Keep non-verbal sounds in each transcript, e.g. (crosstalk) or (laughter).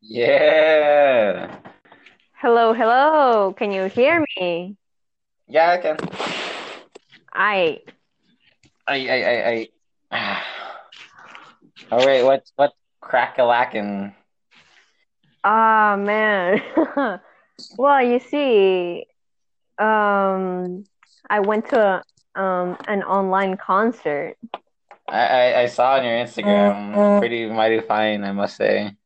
Yeah. Hello, hello. Can you hear me? Yeah, I can. I I I I I. (sighs) All right, what what crack a lacking? ah man. (laughs) well, you see, um, I went to um an online concert. I, I I saw on your Instagram. Pretty mighty fine, I must say.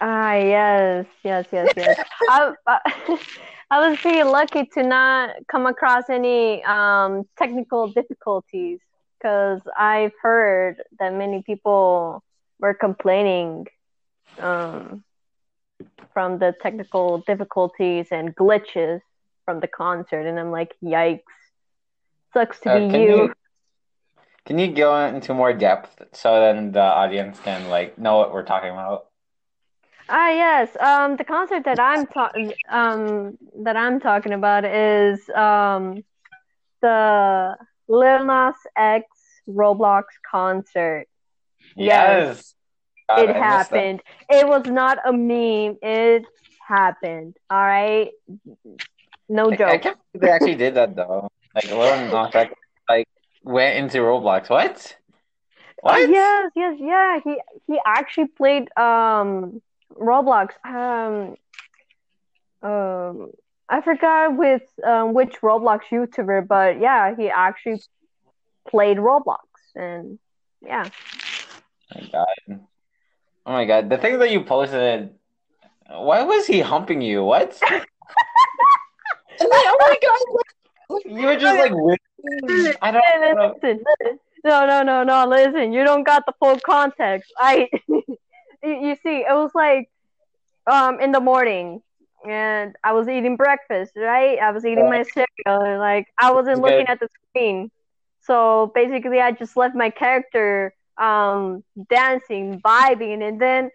Ah, yes, yes, yes, yes. I, I (laughs) I was pretty lucky to not come across any um technical difficulties because I've heard that many people were complaining um from the technical difficulties and glitches from the concert, and I'm like, yikes, sucks to Uh, be you. you can you go into more depth so then the audience can like know what we're talking about? Ah, yes. Um, the concert that I'm talking um that I'm talking about is um the Lil Nas X Roblox concert. Yes, Yes. It happened. It was not a meme. It happened. All right, no I, I joke. can't they actually did that though. Like Lil Nas X like went into Roblox. What? What? yes, yes, yeah. He he actually played um Roblox. Um um I forgot with um which Roblox YouTuber, but yeah, he actually played Roblox and yeah. Oh my God. Oh my God. The thing that you posted, why was he humping you? What? (laughs) Like, oh my God. You were just like whispering. I don't Listen, know. listen, listen. No, no, no, no. Listen, you don't got the full context. I, (laughs) you, see, it was like, um, in the morning, and I was eating breakfast, right? I was eating my cereal, and like I wasn't Okay. looking at the screen. So basically, I just left my character, um, dancing, vibing, and then,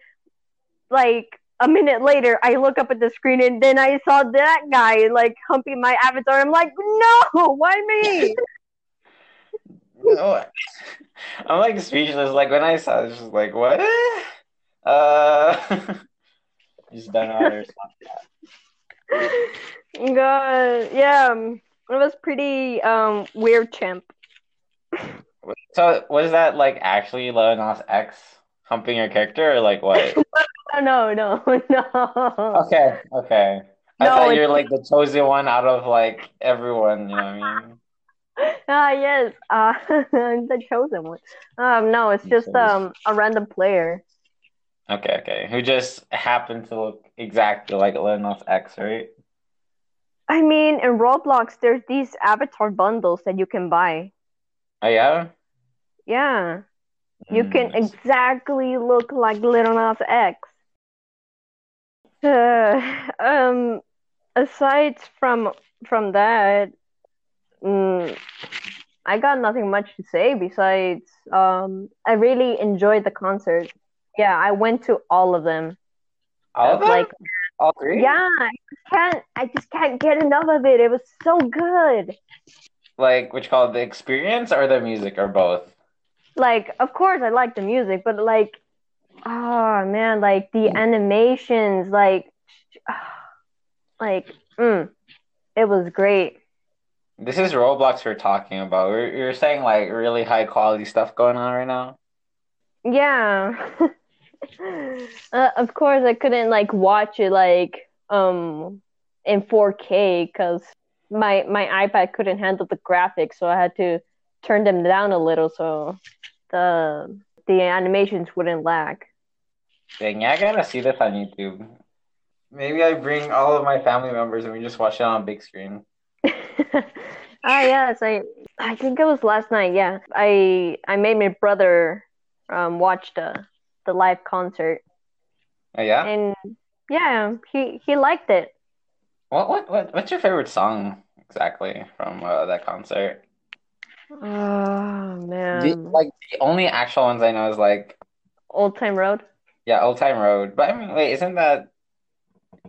like a minute later, I look up at the screen, and then I saw that guy like humping my avatar. I'm like, no, why me? (laughs) No. I'm like speechless. Like when I saw it, I was just like, what? Uh, just don't know how to respond. God, yeah, um, it was pretty um weird, champ. So was that like actually Lil Nas X humping your character or like what? (laughs) No, no, (laughs) no. Okay, okay. I No, thought you're like the chosen one out of like everyone, you know what I mean? (laughs) Ah, yes, uh, the chosen one. Um, no, it's just um a random player. Okay, okay. Who just happened to look exactly like Lil Nas X, right? I mean, in Roblox, there's these avatar bundles that you can buy. Oh yeah? Yeah, you Hmm, can see. exactly look like Little Nas X. Uh, (laughs) um, aside from from that, mm, I got nothing much to say besides um, I really enjoyed the concert. Yeah, I went to all of them. All of them? Like, All three? yeah, I just can't, I just can't get enough of it. It was so good. Like which called the experience or the music or both? Like, of course, I like the music, but like, oh man, like the animations, like, (sighs) like, mm, it was great. This is Roblox we're talking about. We're, you're saying like really high quality stuff going on right now? Yeah. (laughs) uh, of course, I couldn't like watch it like um in 4K because my my iPad couldn't handle the graphics, so I had to turn them down a little so the the animations wouldn't lag. Dang, yeah, I gotta see this on YouTube. Maybe I bring all of my family members and we just watch it on big screen. (laughs) ah yes, I I think it was last night. Yeah, I I made my brother um watch the the live concert, Oh yeah? and yeah, he he liked it. What what what what's your favorite song exactly from uh, that concert? Oh The, man, like the only actual ones I know is like Old Town Road. yeah, Old Town Road. But I mean, wait, isn't that?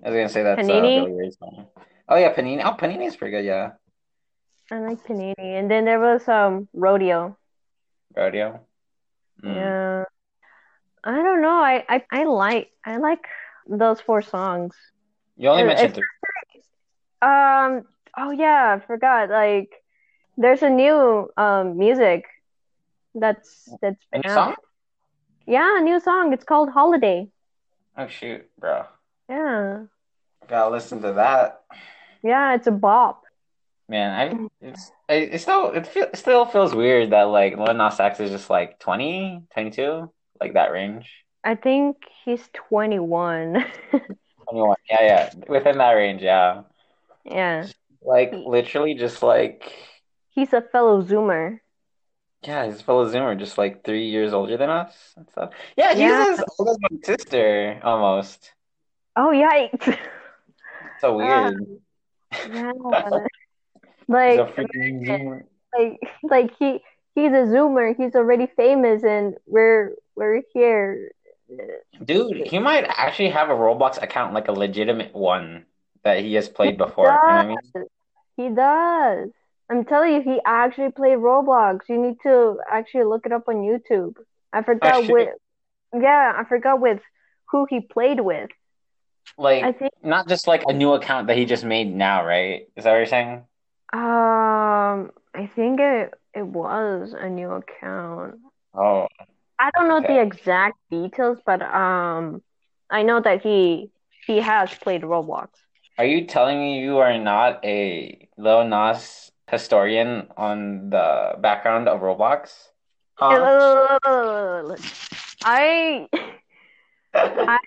I was gonna say that's a Panini? Billy Ray song. Oh yeah, Panini. Oh, Panini's pretty good. Yeah, I like Panini, and then there was um Rodeo. Rodeo. Mm. Yeah, I don't know. I, I I like I like those four songs. You only Uh, mentioned three. Um. Oh yeah, I forgot. Like, there's a new um music that's that's A new song? Yeah, a new song. It's called Holiday. Oh shoot, bro. Yeah, Gotta listen to that. yeah, it's a bop. Man, I it's I, it still it, feel, it still feels weird that like Lil Nas X is just like 20, 22, like that range. I think he's 21. (laughs) 21. Yeah, yeah. Within that range, yeah. yeah, Like literally just like he's a fellow Zoomer. yeah, his fellow Zoomer just like three years older than us and stuff. Yeah, he's Yeah. as old as my sister almost. Oh yikes! (laughs) So weird. yeah, (laughs) like a freaking Zoomer. like like he he's a Zoomer. He's already famous, and we're we're here. Dude, he might actually have a Roblox account, like a legitimate one that he has played before. You know I mean? He does. I'm telling you, he actually played Roblox. You need to actually look it up on YouTube. I forgot shit. with, yeah, I forgot with who he played with. Like, I think, not just like a new account that he just made now, right? Is that what you're saying? um, I think it it was a new account. Oh, I don't know Okay. the exact details, but um, I know that he he has played Roblox. are you telling me you are not a Lil Nas historian on the background of Roblox? Huh? I I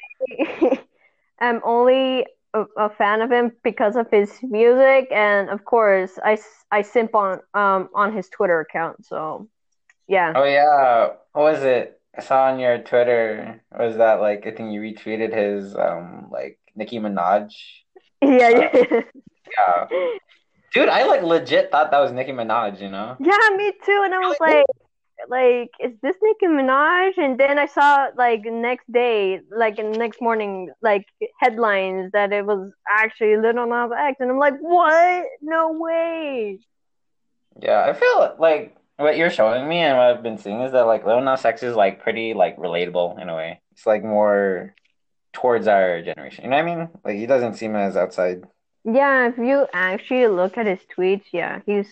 am only a, a fan of him because of his music, and of course, I, I simp on um on his Twitter account. So, yeah, Oh yeah, what was it? I saw on your Twitter was that like I think you retweeted his um like Nicki Minaj. yeah, yeah, (laughs) Yeah. Dude, I like legit thought that was Nicki Minaj, you know? yeah, me too. And I was like, like, is this Nicki Minaj? And then I saw like next day, like next morning, like headlines that it was actually Little Nas X, and I'm like, what? No way. Yeah, I feel like what you're showing me and what I've been seeing is that like Lil Nas X is like pretty like relatable in a way. It's like more towards our generation. You know what I mean? Like he doesn't seem as outside. Yeah, if you actually look at his tweets, yeah, he's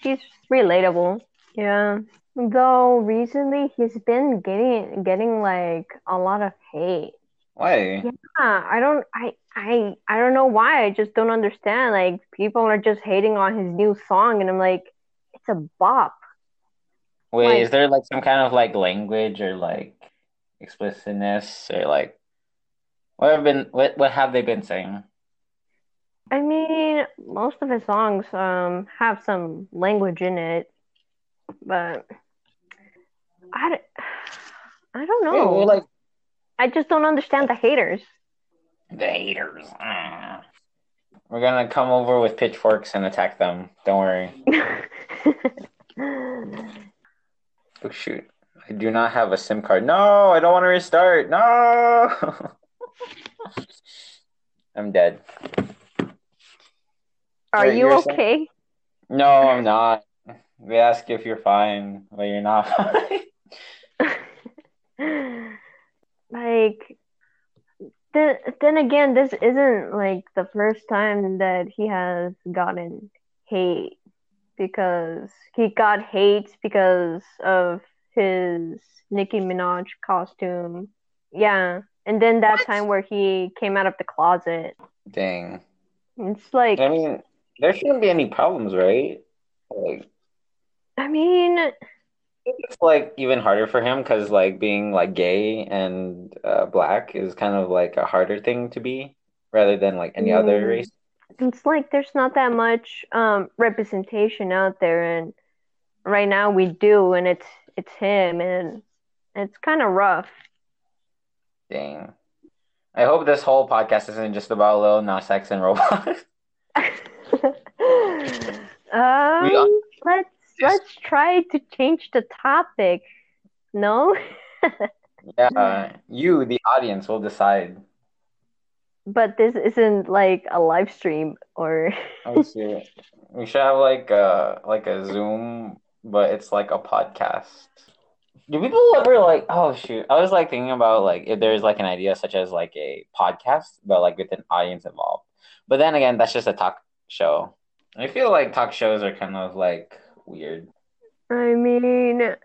he's relatable. Yeah. Though recently he's been getting getting like a lot of hate. Why? Yeah, I don't I I I don't know why. I just don't understand. Like people are just hating on his new song and I'm like, it's a bop. Wait, Like- is there like some kind of like language or like explicitness or like what have been what what have they been saying? I mean, most of his songs um have some language in it, but I, d- I don't Yeah, know. well, like I just don't understand the haters. the haters. Ah. We're gonna come over with pitchforks and attack them. Don't worry. (laughs) Oh shoot. I do not have a SIM card. No, I don't want to restart. No. (laughs) I'm dead. Are Yeah, you you're saying- okay? No, I'm not. We ask if you're fine, but you're not (laughs) fine. (sighs) Like, then, then again, this isn't like the first time that he has gotten hate because he got hate because of his Nicki Minaj costume. Yeah. And then that What? time where he came out of the closet. Dang. It's like, I mean, there shouldn't be any problems, right? Like, I mean, it's like even harder for him because like being like gay and uh, black is kind of like a harder thing to be rather than like any other Mm. race. it's like there's not that much um representation out there and right now we do and it's it's him and it's kind of rough Dang. I hope this whole podcast isn't just about Lil Nas X and robots. (laughs) um let's let's try to change the topic no (laughs) yeah, you, the audience, will decide. but this isn't like a live stream or (laughs) Oh shit. We should have like a like a Zoom, but it's like a podcast. do people ever like? Oh shoot! I was like thinking about like if there's like an idea such as like a podcast, but like with an audience involved. But then again, that's just a talk show. I feel like talk shows are kind of like weird. I mean,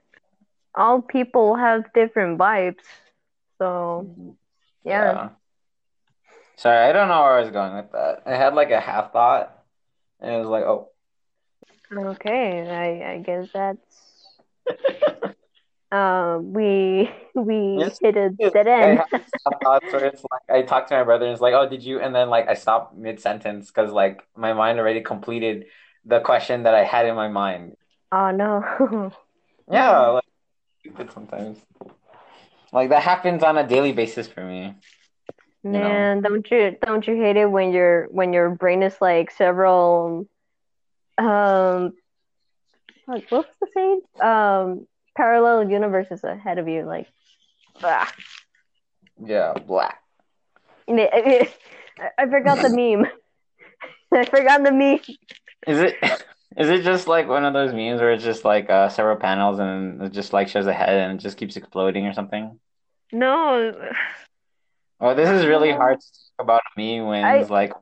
all people have different vibes. So, yeah. Sorry, I don't know where I was going with that. I had like a half thought, and it was like, oh. Okay, I I guess that's uh, (laughs) we we Yes, hit a dead end. thoughts where it's like I talked to my brother and it's like, oh, did you? And then like I stopped mid sentence because like my mind already completed the question that I had in my mind. oh no. (laughs) Yeah, like stupid sometimes. Like that happens on a daily basis for me. know. Man, don't you don't you hate it when your when your brain is like several um like what's the saying? Um parallel universes ahead of you, like ah. Yeah, black. (laughs) I forgot the meme. (laughs) I forgot the meme. Is it (laughs) is it just like one of those memes where it's just like uh, several panels and it just like shows a head and it just keeps exploding or something? No, Oh, this is really hard to talk about a meme when I- it's like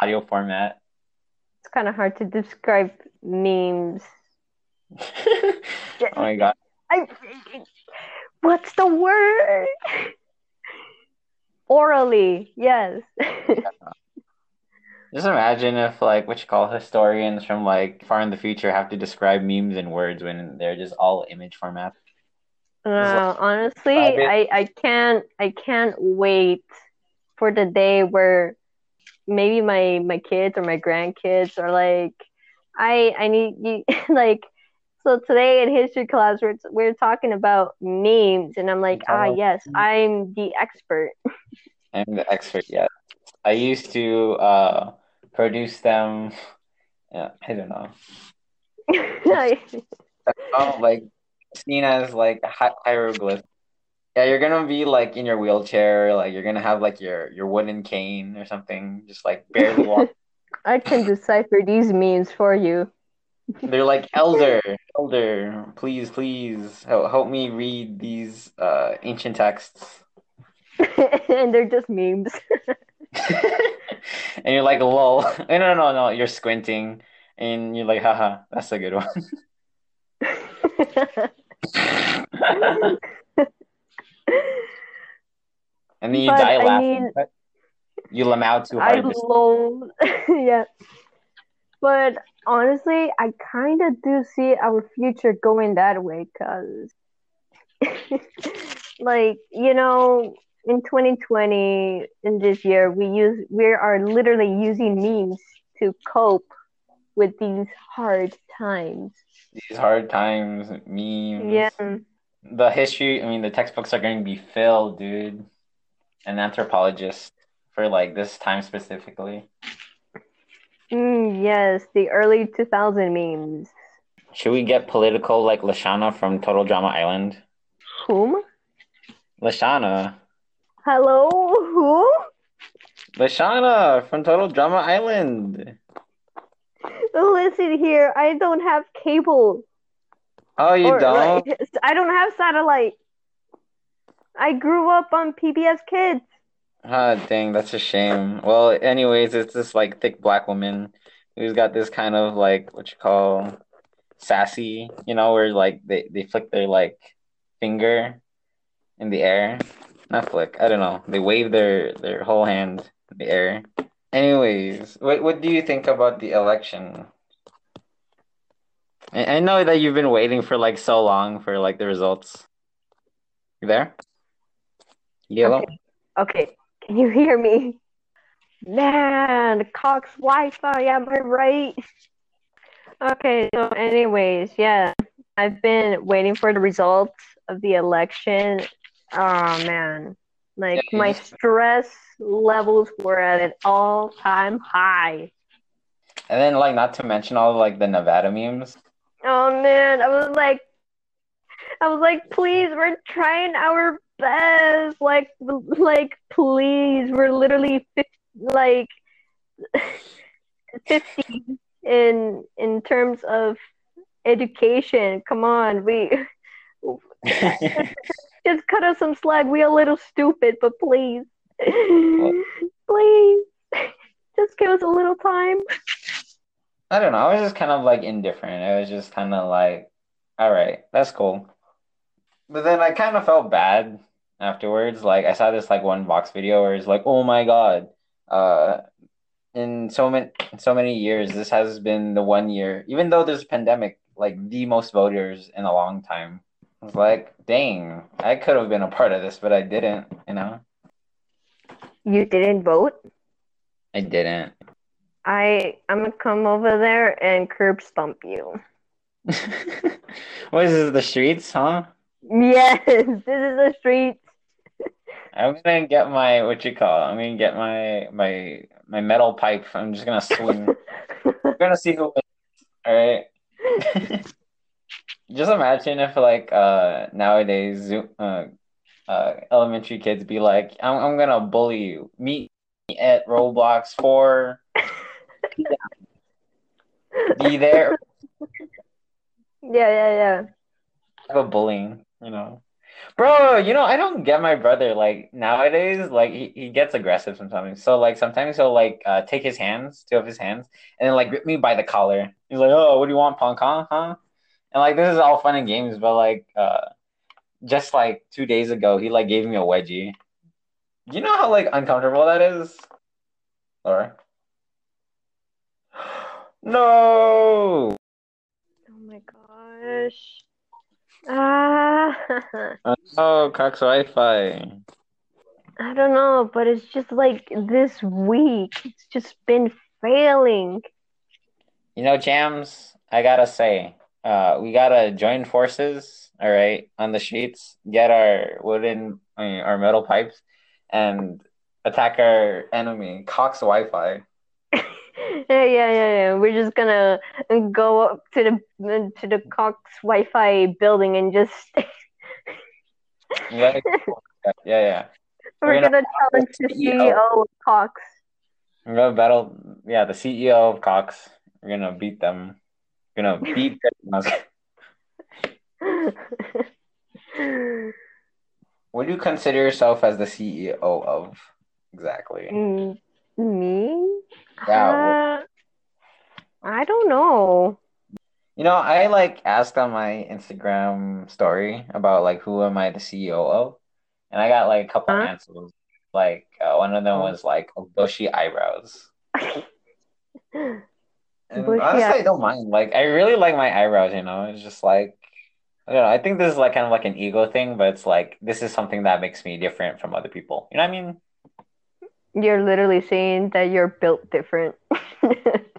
audio format. it's kind of hard to describe memes. (laughs) oh my god. I, what's the word? Orally, yes. Just imagine if like what you call historians from like far in the future have to describe memes in words when they're just all image format. Uh, honestly, I, I can't I can't wait for the day where maybe my my kids or my grandkids are like I I need you (laughs) like so today in history class we're we're talking about memes and I'm like ah yes I'm the expert (laughs) I'm the expert yet. I used to uh produce them yeah, I don't know. (laughs) Oh, like seen as like hi- hieroglyphs. Yeah, you're gonna be like in your wheelchair, like you're gonna have like your your wooden cane or something, just like barely walk. (laughs) I can decipher these memes for you They're like elder, elder, please, please help, help me read these uh ancient texts. (laughs) and they're just memes (laughs) and you're like, lol. (laughs) Eh, no, no, no, no. You're squinting, and you're like, haha, that's a good one. (laughs) and then you But, die I laughing. mean- you lamau too I hard. Just- lol. yeah. But honestly, I kind of do see our future going that way because, like, you know, in 2020, in this year, we use we are literally using memes to cope with these hard times. These hard times, memes. Yeah. The history, I mean, the textbooks are going to be filled, dude. An anthropologist for like this time specifically. Mm, yes, the early 2000 memes. Should we get political like LeShawna from Total Drama Island? Whom? LeShawna. Hello? Who? LeShawna from Total Drama Island. Listen here, I don't have cable. Oh, you Or, don't? like, I don't have satellite. I grew up on PBS Kids. Ah, dang, that's a shame. Well, anyways, it's this like thick black woman who's got this kind of like what you call sassy, you know, where like they, they flick their like finger in the air. Not flick, I don't know. They wave their their whole hand in the air. Anyways, what what do you think about the election? I, I know that you've been waiting for like so long for like the results. You there? Yellow? Okay. Okay, can you hear me? Man, Cox Wi-Fi, am I right? Okay, so anyways, yeah, I've been waiting for the results of the election. Oh man, like Yeah, my stress levels were at an all-time high. And then like not to mention all like the Nevada memes. Oh man, I was like, I was like, please, we're trying our best. Like, like, please, we're literally fif- like (laughs) fifty in in terms of education. Come on, we (laughs) Just cut us some slack. We are a little stupid, but please, (laughs) please, (laughs) just give us a little time. I don't know. I was just kind of like indifferent. I was just kind of like, all right, that's cool. But then I kind of felt bad afterwards. Like I saw this like one box video where it's like, oh my god, uh, in so many so many years, this has been the one year, even though there's a pandemic, like the most voters in a long time. Was like, dang, I could have been a part of this, but I didn't. You know, You didn't vote. I didn't. I I'm gonna come over there and curb stomp you. (laughs) what is this? The streets, huh? Yes, (laughs) this is the street. I'm gonna get my what you call. It, I'm gonna get my my my metal pipe. I'm just gonna swing. (laughs) We're gonna see who wins. All right. Just imagine if like uh nowadays Zoom uh, uh elementary kids be like, I'm I'm gonna bully you. Meet me at Roblox for be there. (laughs) Yeah, yeah, yeah. Have a bullying, you know. Bro, you know, I don't get my brother like nowadays, like he, he gets aggressive sometimes. So like sometimes he'll like uh take his hands, two of his hands, and then like grip me by the collar. He's like, Oh, what do you want, punk, huh? Huh? And like this is all fun and games, but like uh just like two days ago he like gave me a wedgie. You know how like uncomfortable that is? Laura? (sighs) No. Oh my gosh. Ah, (laughs) Oh, Cox Wi-Fi. I don't know, but it's just like this week, it's just been failing. You know, Jams, I gotta say, uh, we gotta join forces, all right, on the streets, get our wooden, I mean, our metal pipes, and attack our enemy, Cox Wi-Fi. (laughs) Yeah, yeah, yeah, yeah. We're just gonna go up to the to the Cox Wi-Fi building and just (laughs) Yeah, yeah, yeah. we're We're gonna gonna challenge the CEO. CEO of Cox. We're gonna battle, yeah, the CEO of Cox. We're gonna beat them. Gonna beat them. What do you consider yourself as the CEO of? Exactly. Mm, Me? Yeah. Uh, I don't know. You know, I like asked on my Instagram story about like who am I the CEO of, and I got like a couple Huh? answers. Like uh, one of them Oh. was like bushy eyebrows, (laughs) and honestly, I don't mind. Like I really like my eyebrows. You know, it's just like I don't know. I think this is like kind of like an ego thing, but it's like this is something that makes me different from other people. You know what I mean? You're literally saying that you're built different. (laughs)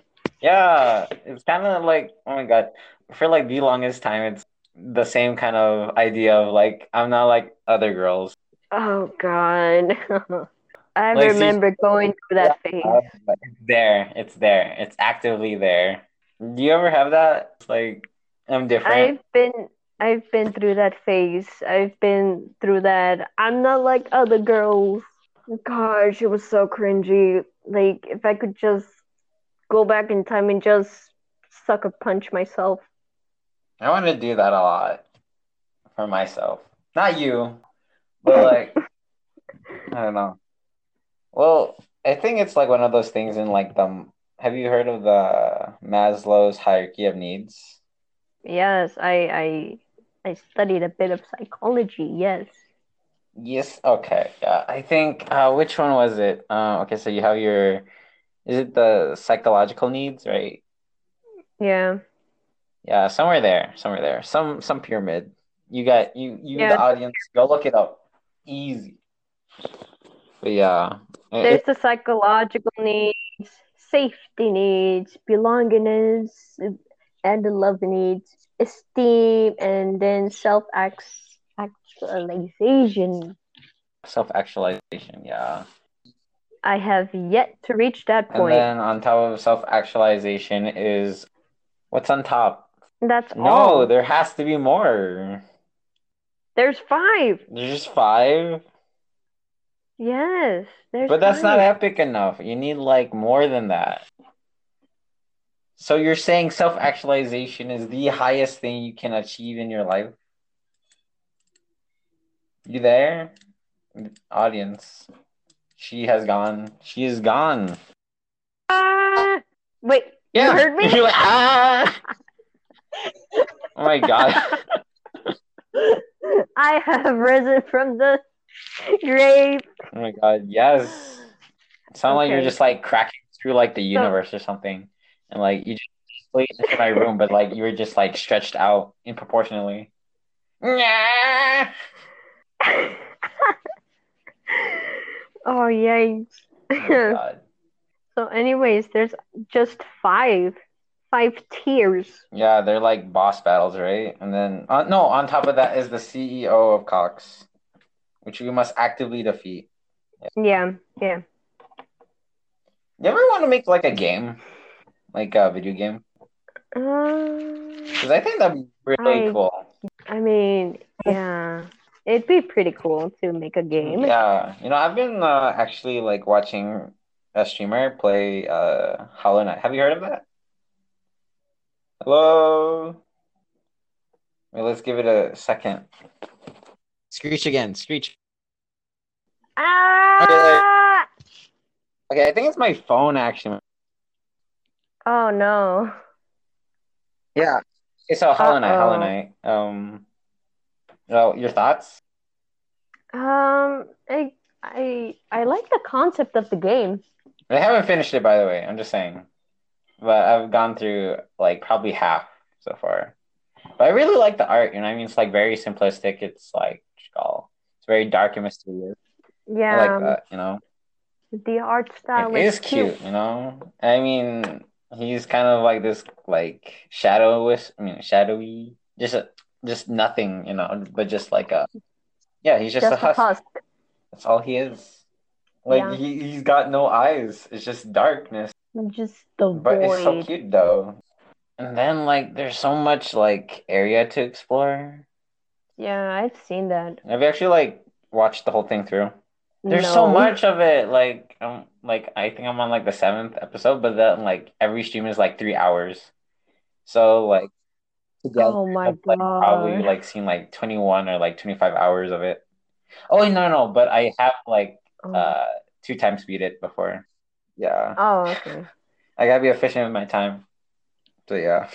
Yeah, it's kind of like, oh my God, for like the longest time, it's the same kind of idea of like, I'm not like other girls. Oh God. (laughs) I Like, remember going through that phase. Uh, it's there, it's there, it's actively there. Do you ever have that? It's like, I'm different. I've been I've been through that phase. I've been through that. I'm not like other girls. Gosh, it was so cringy. Like if I could just go back in time and just sucker punch myself. I want to do that a lot for myself. Not you, but like, (laughs) I don't know. Well, I think it's like one of those things in like the, have you heard of the Maslow's hierarchy of needs? Yes, I I I studied a bit of psychology. Yes. Yes, okay. Yeah, I think uh which one was it? Uh okay, so you have your is it the psychological needs, right? Yeah. Yeah, somewhere there, somewhere there. Some some pyramid. You got you you Yeah. the audience, go look it up. Easy. But yeah. it- There's the psychological needs, safety needs, belongingness, and the love needs, esteem, and then self actualization. self-actualization, yeah. I have yet to reach that point. And then on top of self-actualization is what's on top? That's No, all. there has to be more. There's five. There's just five. Yes, there's But that's not epic enough. You need like more than that. So you're saying self-actualization is the highest thing you can achieve in your life? You there? Audience. She has gone. She is gone. Ah, wait, Yeah. you heard me? (laughs) You're like, ah! (laughs) Oh my god. I have risen from the (laughs) grave. Oh my god. Yes. It sounded like you're just like cracking through like the universe or something. And like you just split into my room, but like you were just like stretched out improportionately. Yeah. (laughs) oh yikes. Oh my god. (laughs) so anyways, there's just five. Five tiers. Yeah, they're like boss battles, right? And then, uh, no, on top of that is the CEO of Cox, which we must actively defeat. Yeah, yeah. You ever want to make like a game, like a video game? Um, Because I think that'd be really I- cool. I mean, yeah. It'd be pretty cool to make a game. Yeah, you know, I've been uh, actually like watching a streamer play uh Hollow Knight. Have you heard of that? Hello. Wait, let's give it a second. Screech again, screech. Ah! Okay, I think it's my phone actually. Oh no. Yeah. Okay, so Hollow Knight, Hollow. Knight. Um, well, your thoughts? Um, I I I like the concept of the game. I haven't finished it, by the way. I'm just saying, but I've gone through like probably half so far. But I really like the art. You know, I mean, it's like very simplistic. It's like skull. It's very dark and mysterious. I Yeah, like that. You know, the art style it is is cute. You know, I mean, he's kind of like this like shadowish. I mean, shadowy. Just a, just nothing. You know, but just like a yeah. He's just, Just a husk. husk. That's all he is. Like Yeah. he he's got no eyes. It's just darkness. Just the But it's so cute though. And then like there's so much like area to explore. Yeah, I've seen that. Have you actually like watched the whole thing through? There's so much of it. Like um like I think I'm on like the seventh episode, but then like every stream is like three hours. So like together Oh my I've like probably like seen like 21 or like 25 hours of it. Oh wait, no no, but I have like Oh. uh two times speed it before. Yeah. Oh, okay. I gotta be efficient with my time. So yeah.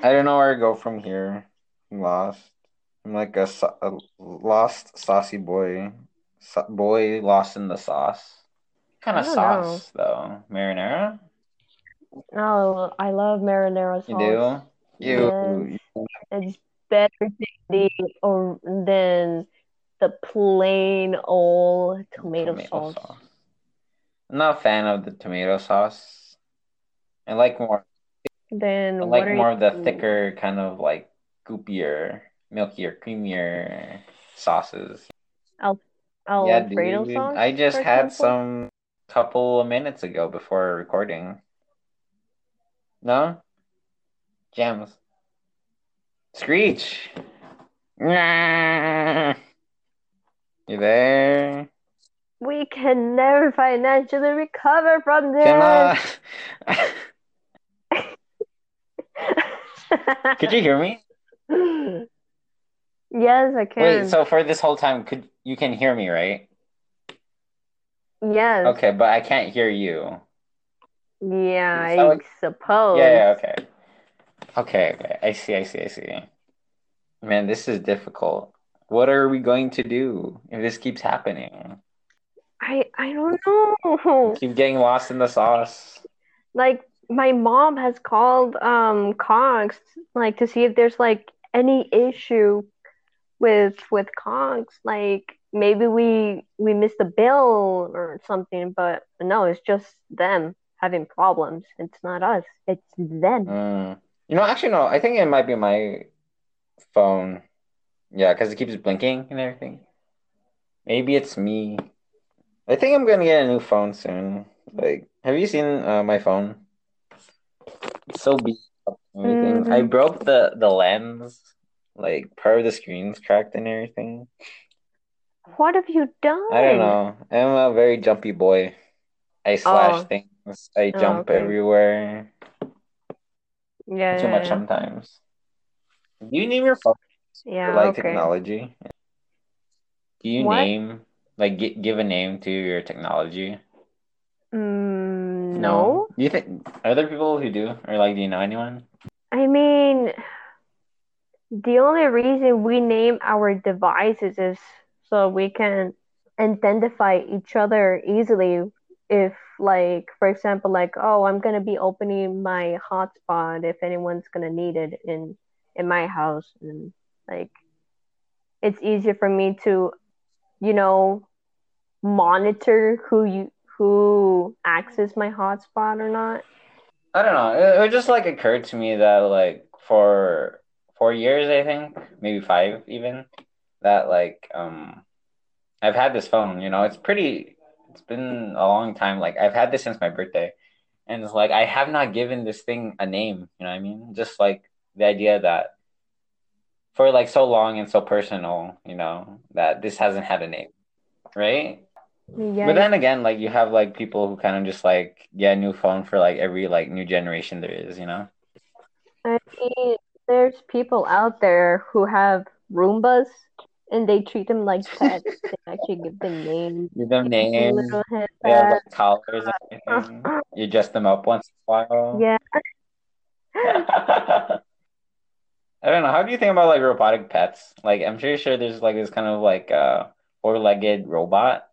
I don't know where to go from here. I'm lost. I'm like a, a lost saucy boy. Boy lost in the sauce. Kind of sauce though? Marinara? Oh, I love marinara sauce. You do? You It's better than the or than the plain old tomato, sauce. I'm not a fan of the tomato sauce. I like more Then I like more of the thicker kind of like goopier, milkier, creamier sauces. Alfredo dude. sauce? I just had example? some couple of minutes ago before recording. No? Jams. Screech. You there? We can never financially recover from this. Can I? (laughs) Could you hear me? (laughs) Yes, I can. Wait, so for this whole time, could you can hear me, right? yes. Okay, but I can't hear you. Yeah, I suppose. Yeah, yeah, okay. Okay, okay. I see, I see, I see. Man, this is difficult. What are we going to do if this keeps happening? I I don't know. Keep getting lost in the sauce. Like my mom has called um Cox like to see if there's like any issue with with Cox. Like maybe we we missed a bill or something, but no, it's just them having problems. It's not us. It's them. Mm. You know, actually, no, I think it might be my phone. Yeah, because it keeps blinking and everything. Maybe it's me. I think I'm gonna get a new phone soon. Like, have you seen uh, my phone? It's so beat up everything. I broke the the lens. Like, part of the screen's cracked and everything. What have you done? I don't know. I'm a very jumpy boy. I slash Oh. things. I Oh, jump okay. everywhere. Yeah, Too yeah, much yeah. sometimes. Do you name your phone Yeah, like okay. technology? Do you What? name like gi- give a name to your technology? Mm, no. Do you think are there people who do, or like do you know anyone? I mean, the only reason we name our devices is so we can identify each other easily. If, like, for example, like, oh, I'm gonna be opening my hotspot if anyone's gonna need it in in my house, and like, it's easier for me to, you know, monitor who you who access my hotspot or not. I don't know. It, it just like occurred to me that like for four years, I think, maybe five even, that like um I've had this phone, you know, it's pretty it's been a long time. Like I've had this since my birthday. And it's like I have not given this thing a name, you know what I mean? Just like the idea that for like so long and so personal, you know, that this hasn't had a name, right? Yeah, But then again, like you have like people who kind of just like get a new phone for like every like new generation there is, you know? I mean, there's people out there who have Roombas and they treat them like (laughs) pets. They actually give them names, Give them names, they have like collars and everything. (laughs) You dress them up once in a while. Yeah, (laughs) I don't know. How do you think about like robotic pets? Like I'm pretty sure there's like this kind of like uh four-legged robot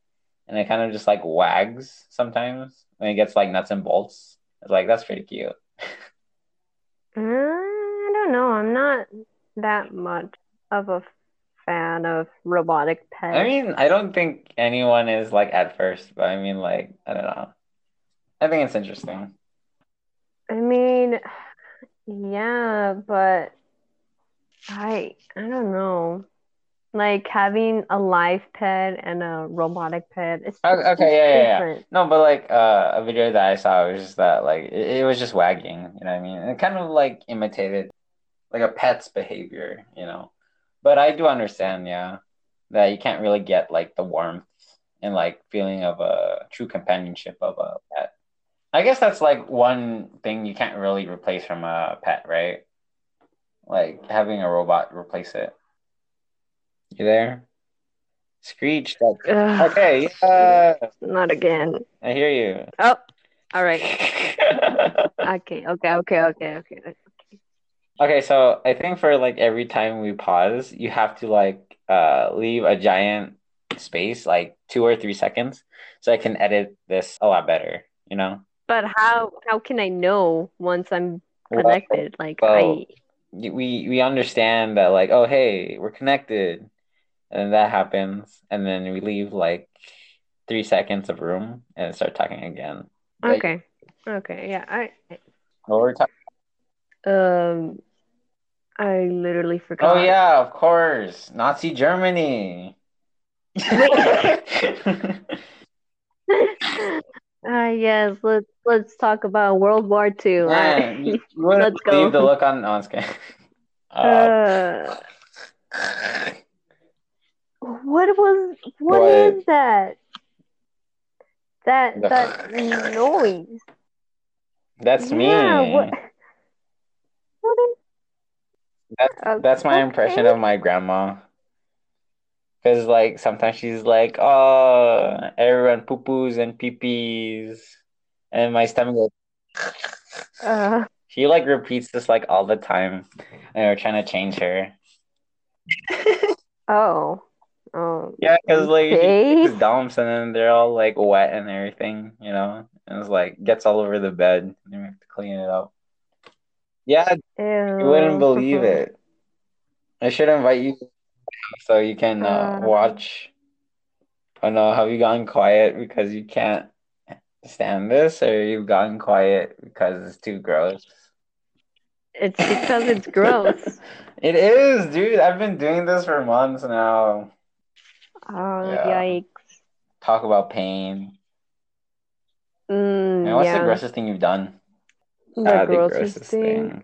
and it kind of just like wags sometimes when it gets like nuts and bolts. It's like that's pretty cute. I don't know. I'm not that much of a fan of robotic pets. I mean, I don't think anyone is like at first, but I mean like I don't know. I think it's interesting. I mean, yeah, but I I don't know. Like having a live pet and a robotic pet, it's, Oh, okay, yeah, yeah, yeah. different. No, but like uh, a video that I saw was just that like it, it was just wagging, you know what I mean? It kind of like imitated like a pet's behavior, you know. But I do understand, yeah, that you can't really get like the warmth and like feeling of a true companionship of a pet. I guess that's like one thing you can't really replace from a pet, right? Like having a robot replace it. You there? Screech. Ugh, Okay, yeah, not again. I hear you. Oh, all right. (laughs) Okay, okay, okay, okay, okay. Okay, so I think for like every time we pause, you have to like uh leave a giant space, like two or three seconds, so I can edit this a lot better, you know? But how how can I know once I'm Well, connected? Like well, I we we understand that like, oh hey, we're connected, and that happens, and then we leave like three seconds of room and start talking again. Okay, okay, yeah. I what were we talking? um I literally forgot. Oh yeah, of course, Nazi Germany. (laughs) Ah yes, let's let's talk about World War II. Man, Right? (laughs) Let's believe the look on on screen. (laughs) Uh, Uh, what was what what? is that? That that noise. That's me. Yeah, what what is That's that's my impression of my grandma. Because like sometimes she's like, "Oh, everyone poo poos and pee pees," and my stomach goes. (laughs) Uh She like repeats this like all the time, and we're trying to change her. (laughs) oh. Oh, Yeah, because like she okay. takes dumps and then they're all like wet and everything, you know, and it's like gets all over the bed. And we have to clean it up. Yeah, you wouldn't believe it. I should invite you so you can uh, Uh, watch. Oh no, have you gotten quiet because you can't stand this, or you've gotten quiet because it's too gross? it's because it's (laughs) gross. It is, dude. I've been doing this for months now. Oh, Yeah. yikes. Talk about pain. Mm, what's the grossest thing you've done? The Ah, the grossest grossest thing.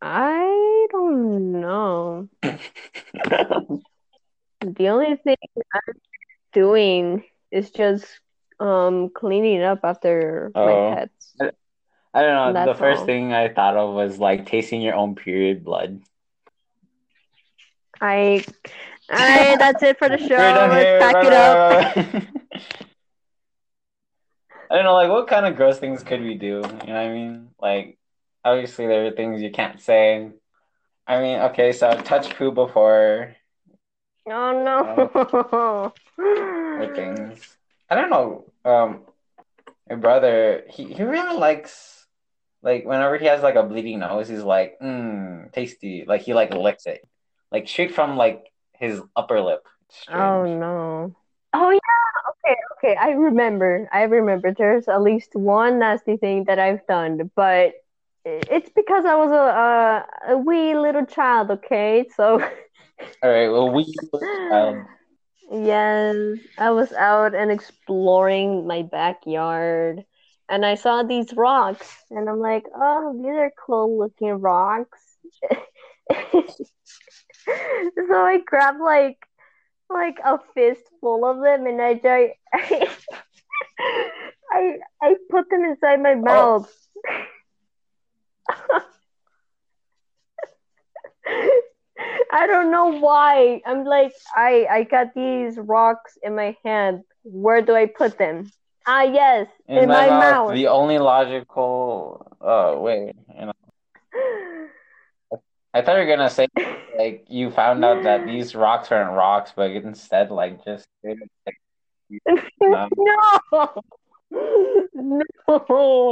I don't know. (laughs) The only thing I'm doing is just um cleaning up after Oh. my pets. I don't know. The first all. thing I thought of was like tasting your own period blood. I All right, that's it for the (laughs) show. Let's pack it up. (laughs) bye, bye. I don't know, like what kind of gross things could we do? You know what I mean? Like obviously there are things you can't say. I mean, okay, so I've touched poo before Oh no. or things. I don't know. Um my brother, he, he really likes like whenever he has like a bleeding nose, he's like, mmm, tasty. Like he like licks it. Like straight from like his upper lip. Strange. Oh no. Oh yeah. Okay, okay. I remember. I remember. There's at least one nasty thing that I've done, but it's because I was a a, a wee little child. Okay, so (laughs) All right, well we um, yes, I was out and exploring my backyard, and I saw these rocks, and I'm like, oh, these are cool looking rocks. (laughs) so I grabbed like like a fistful of them, and I just (laughs) I I put them inside my mouth. I don't know why. I'm like, I I got these rocks in my hand. Where do I put them? Ah, yes, in, in, my, my, mouth, mouth. the only logical oh wait. I thought you were gonna say (laughs) like you found out that (laughs) these rocks aren't rocks, but instead like just like, (laughs) no, no,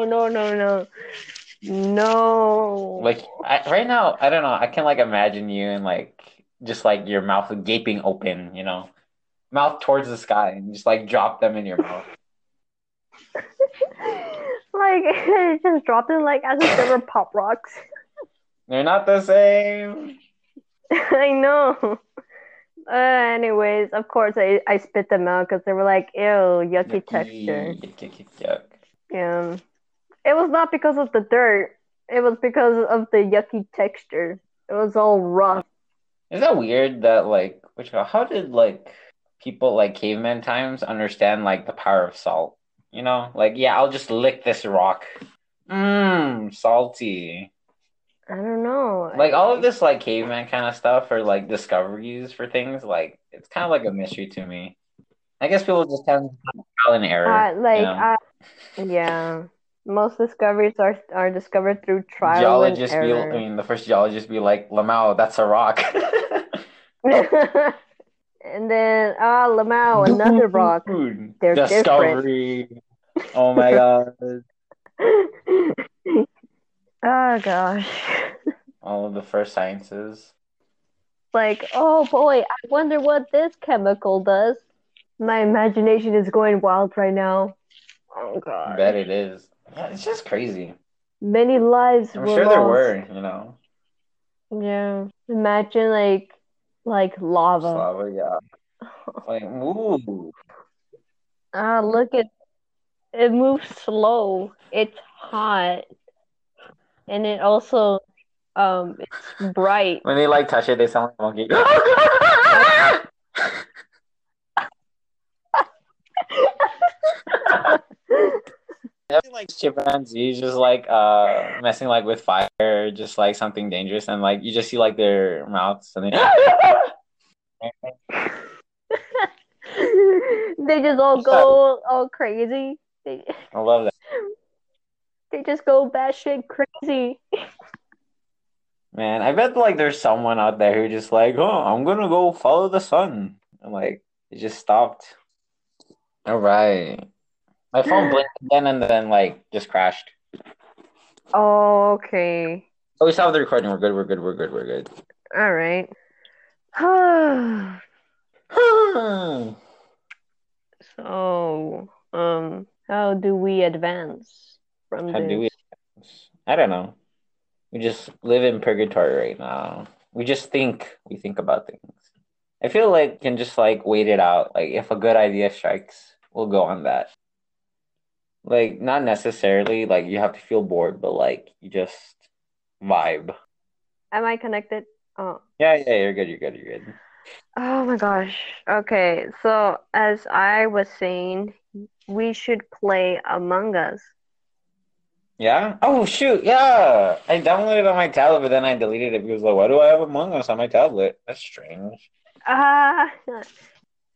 no, no, no, no. like I, right now I don't know I can like imagine you and like just like your mouth gaping open, you know, mouth towards the sky, and just like drop them in your mouth. like just dropped them like as if they were pop rocks. They're not the same. (laughs) I know. Uh, anyways, of course, I, I spit them out because they were like, ew, yucky texture. Yuck, yuck, yuck, yuck. Yeah. It was not because of the dirt. It was because of the yucky texture. It was all rough. Is that weird that like which how did like people like caveman times understand like the power of salt? You know, like yeah, I'll just lick this rock. Mmm, salty. I don't know. Like all of this like caveman kind of stuff or like discoveries for things, like it's kind of like a mystery to me. I guess people just have trial and error. Uh, like, you know? uh, yeah. Most discoveries are are discovered through trial Geologists and be, I mean, the first geologist be like, Lamau, that's a rock. (laughs) and then, ah, Lamau, another rock. They're Discovery. Oh my (laughs) god. (laughs) oh gosh. All of the first sciences. Like, oh boy, I wonder what this chemical does. My imagination is going wild right now. Oh I god. bet it is. Yeah, it's just crazy. Many lives I'm sure there were, you know. Yeah. Imagine like like lava. Lava, yeah. (laughs) Like, ooh. Ah, look at it moves slow. It's hot. And it also um it's bright. When they like touch it, they sound like a monkey. (laughs) Yeah, like chimpanzees just like uh messing like with fire, just like something dangerous, and like you just see like their mouths and they (laughs) they just all go all crazy. I love that. (laughs) they just go batshit crazy. Man, I bet like there's someone out there who just like, oh, I'm gonna go follow the sun. I'm like it just stopped. All right. My phone (gasps) blinked again and then like just crashed. Oh, okay. Oh, we stopped the recording. We're good. We're good. We're good. We're good. All right. (sighs) (sighs) so, um, how do we advance from How this? do we? I don't know. We just live in purgatory right now. We just think. We think about things. I feel like can just like wait it out. Like if a good idea strikes, we'll go on that. Like not necessarily like you have to feel bored, but like you just vibe. Am I connected? Oh. Yeah, yeah, you're good. You're good. You're good. Oh my gosh. Okay, so as I was saying, we should play Among Us. Yeah. Oh shoot. Yeah. I downloaded it on my tablet, but then I deleted it because like, why do I have Among Us on my tablet? That's strange. Ah,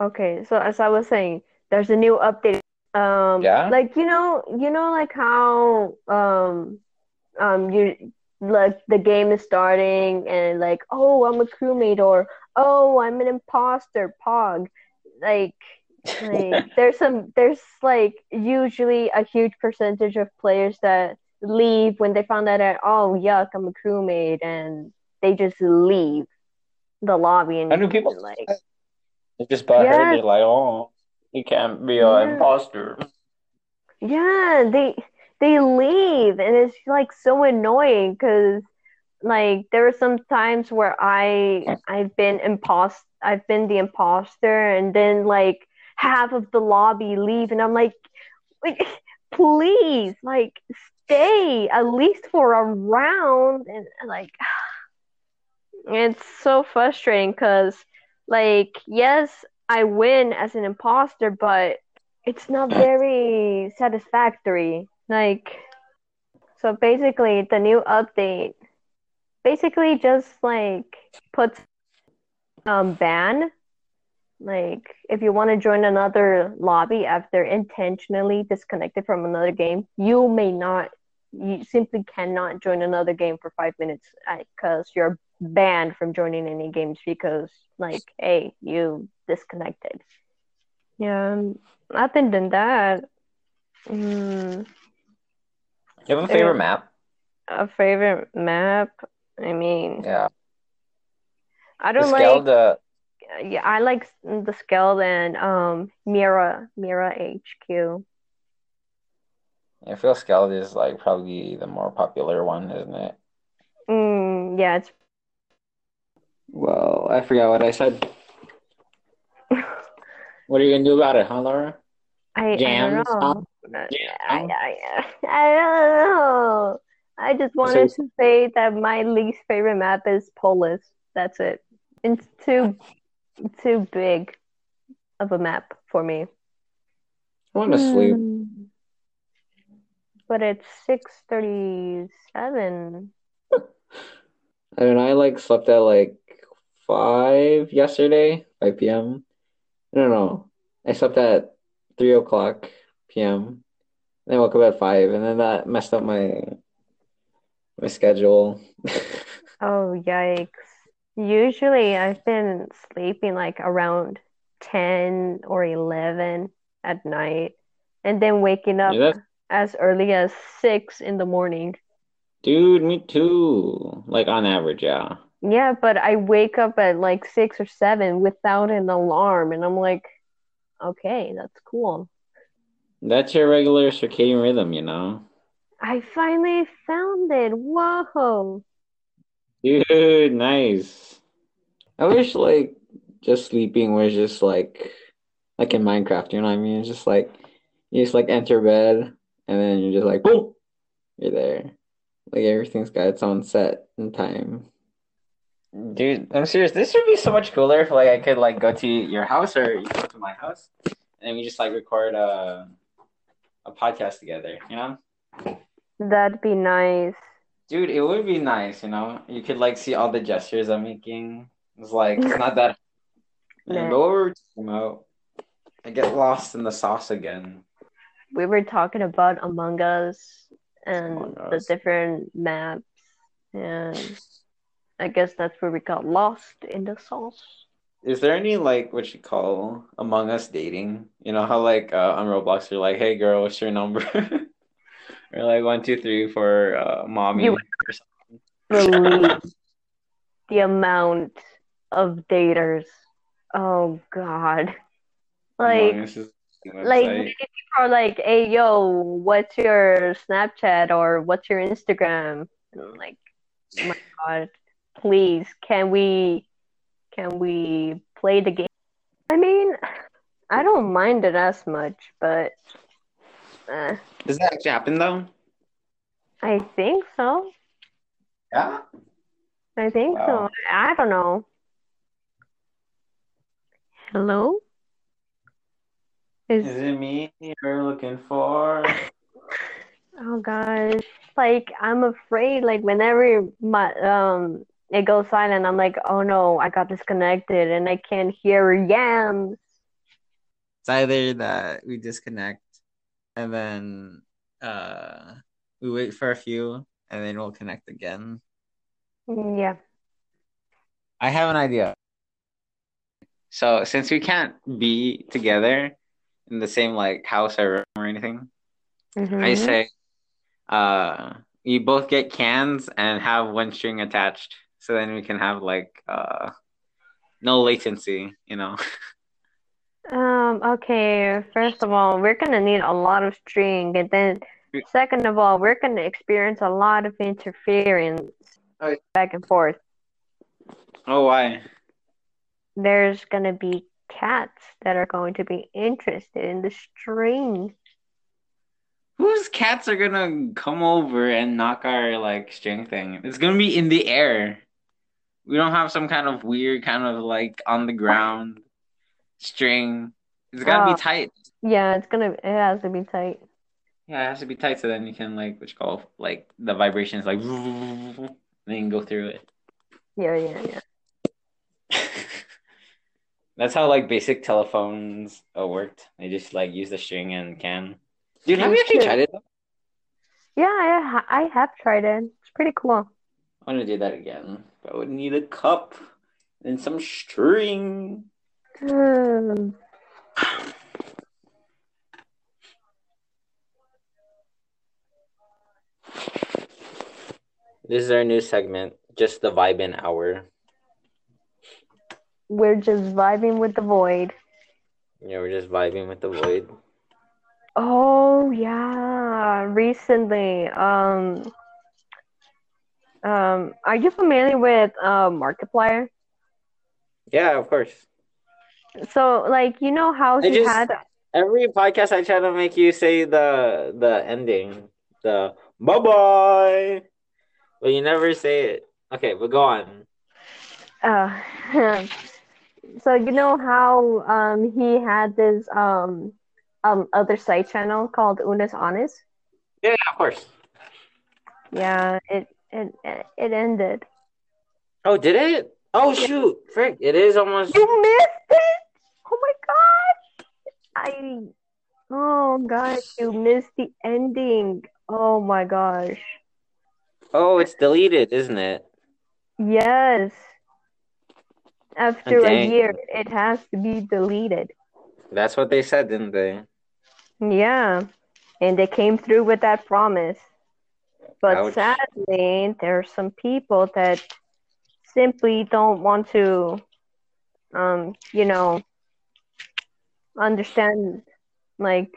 okay. So as I was saying, there's a new update. Um, Yeah? like you know, you know, like how um, um, you like the game is starting and like, oh, I'm a crewmate or oh, I'm an imposter, Pog. Like, like (laughs) there's some, there's like usually a huge percentage of players that leave when they found out that oh, yuck, I'm a crewmate, and they just leave the lobby and How do people like. They just butthurt. Yeah. They're like, oh, you can't be an Yeah. imposter. Yeah, they they leave and it's like so annoying because like there are some times where I I've been impost I've been the imposter and then like half of the lobby leave and I'm like "Wait, (laughs) please like stay at least for a round and like (sighs) it's so frustrating because like yes I win as an imposter but it's not (clears throat) very satisfactory. Like, so basically, the new update basically just like puts um ban. Like, if you want to join another lobby after intentionally disconnected from another game, you may not. You simply cannot join another game for five minutes because you're banned from joining any games because, like, hey, you disconnected. Yeah, other than that, mm, You have a favorite Yeah. map? a favorite map. I mean, Yeah. I don't scale, like. The Yeah, I like the Skeld and um Mira Mira HQ. I feel Skeld is like probably the more popular one, isn't it? Mm, yeah, it's Well, I forgot what I said. (laughs) What are you gonna do about it, huh, Laura? I I don't know. I, Jam. I, I don't know. I just wanted to say that my least favorite map is Polus. That's it. It's too too big of a map for me. I want to sleep. Hmm. But it's six thirty-seven. (laughs) I don't. I like slept at like five yesterday, five p.m. I don't know. I slept at three o'clock p.m. Then I woke up at five, and then that messed up my my schedule. (laughs) Oh, yikes. Usually I've been sleeping like around 10 or 11 at night and then waking up Yeah, as early as 6 in the morning. Dude, me too. Like on average, yeah. Yeah, but I wake up at like 6 or 7 without an alarm and I'm like, okay, that's cool. That's your regular circadian rhythm, you know? I finally found it. Whoa. Dude, nice. I wish like just sleeping was just like like in Minecraft, you know what I mean? It's just like you just like enter bed and then you're just like boom, you're there. Like everything's got its own set and time. Dude, I'm serious. This would be so much cooler if like I could like go to your house or you go to my house and we just like record a a podcast together, you know? That'd be nice. Dude, it would be nice, you know? You could like see all the gestures I'm making. It's like it's not that (laughs) Nah. but what were we talking about? I get lost in the sauce again. We were talking about Among Us and Among the different maps, and I guess that's where we got lost in the sauce. Is there any like what you call Among Us dating? You know how like uh, on Roblox you're like, hey girl, what's your number? (laughs) or like one, two, three for uh, mommy. You- or something. Believe (laughs) the amount of daters. Oh God! Like, is like people are like, "Hey, yo, what's your Snapchat or what's your Instagram?" And like, oh my God, please, can we, can we play the game? I mean, I don't mind it as much, but uh, Does that actually happen though? I think so. Yeah. I think so. I don't know. Hello? Is Is it me you're looking for? (laughs) oh gosh. Like I'm afraid like whenever my um it goes silent. I'm like, oh no, I got disconnected and I can't hear yams. It's either that we disconnect and then uh we wait for a few and then we'll connect again. Yeah. I have an idea. So since we can't be together in the same like house or room or anything, I Mhm. say uh you both get cans and have one string attached. So then we can have like uh no latency, you know. (laughs) Um, okay, first of all, we're gonna need a lot of string, and then second of all, we're gonna experience a lot of interference Oh. back and forth. Oh why? There's gonna be cats that are going to be interested in the string. Whose cats are gonna come over and knock our like string thing? It's gonna be in the air. We don't have some kind of weird kind of like on the ground string. It's gotta Oh. be tight. Yeah, it's gonna, it has to be tight. Yeah, it has to be tight so then you can like what you call like the vibrations like and then go through it. Yeah, yeah, yeah. (laughs) That's how like basic telephones uh, worked. They just like use the string and can. Dude, have you actually tried it? Yeah, I, ha- I have tried it. It's pretty cool. I want to do that again. But I would need a cup and some string. Hmm. This is our new segment, just the vibe in hour. We're just vibing with the void. Yeah, we're just vibing with the void. Oh yeah, recently. Um, um, are you familiar with uh, Markiplier? Yeah, of course. So, like, you know how he just- had Every podcast I try to make you say the the ending, the bye bye, but you never say it. Okay, but go on. uh, (laughs) so you know how um he had this um um other side channel called Unus Annus? Yeah, of course. Yeah, it it it ended. Oh, did it? Oh shoot, frick! It is almost. You missed it! Oh my gosh! I oh gosh, you missed the ending. Oh my gosh. Oh, it's deleted, isn't it? Yes. After a year, it has to be deleted. That's what they said, didn't they? Yeah. And they came through with that promise. But Ouch. sadly, there are some people that simply don't want to, um, you know, understand, like,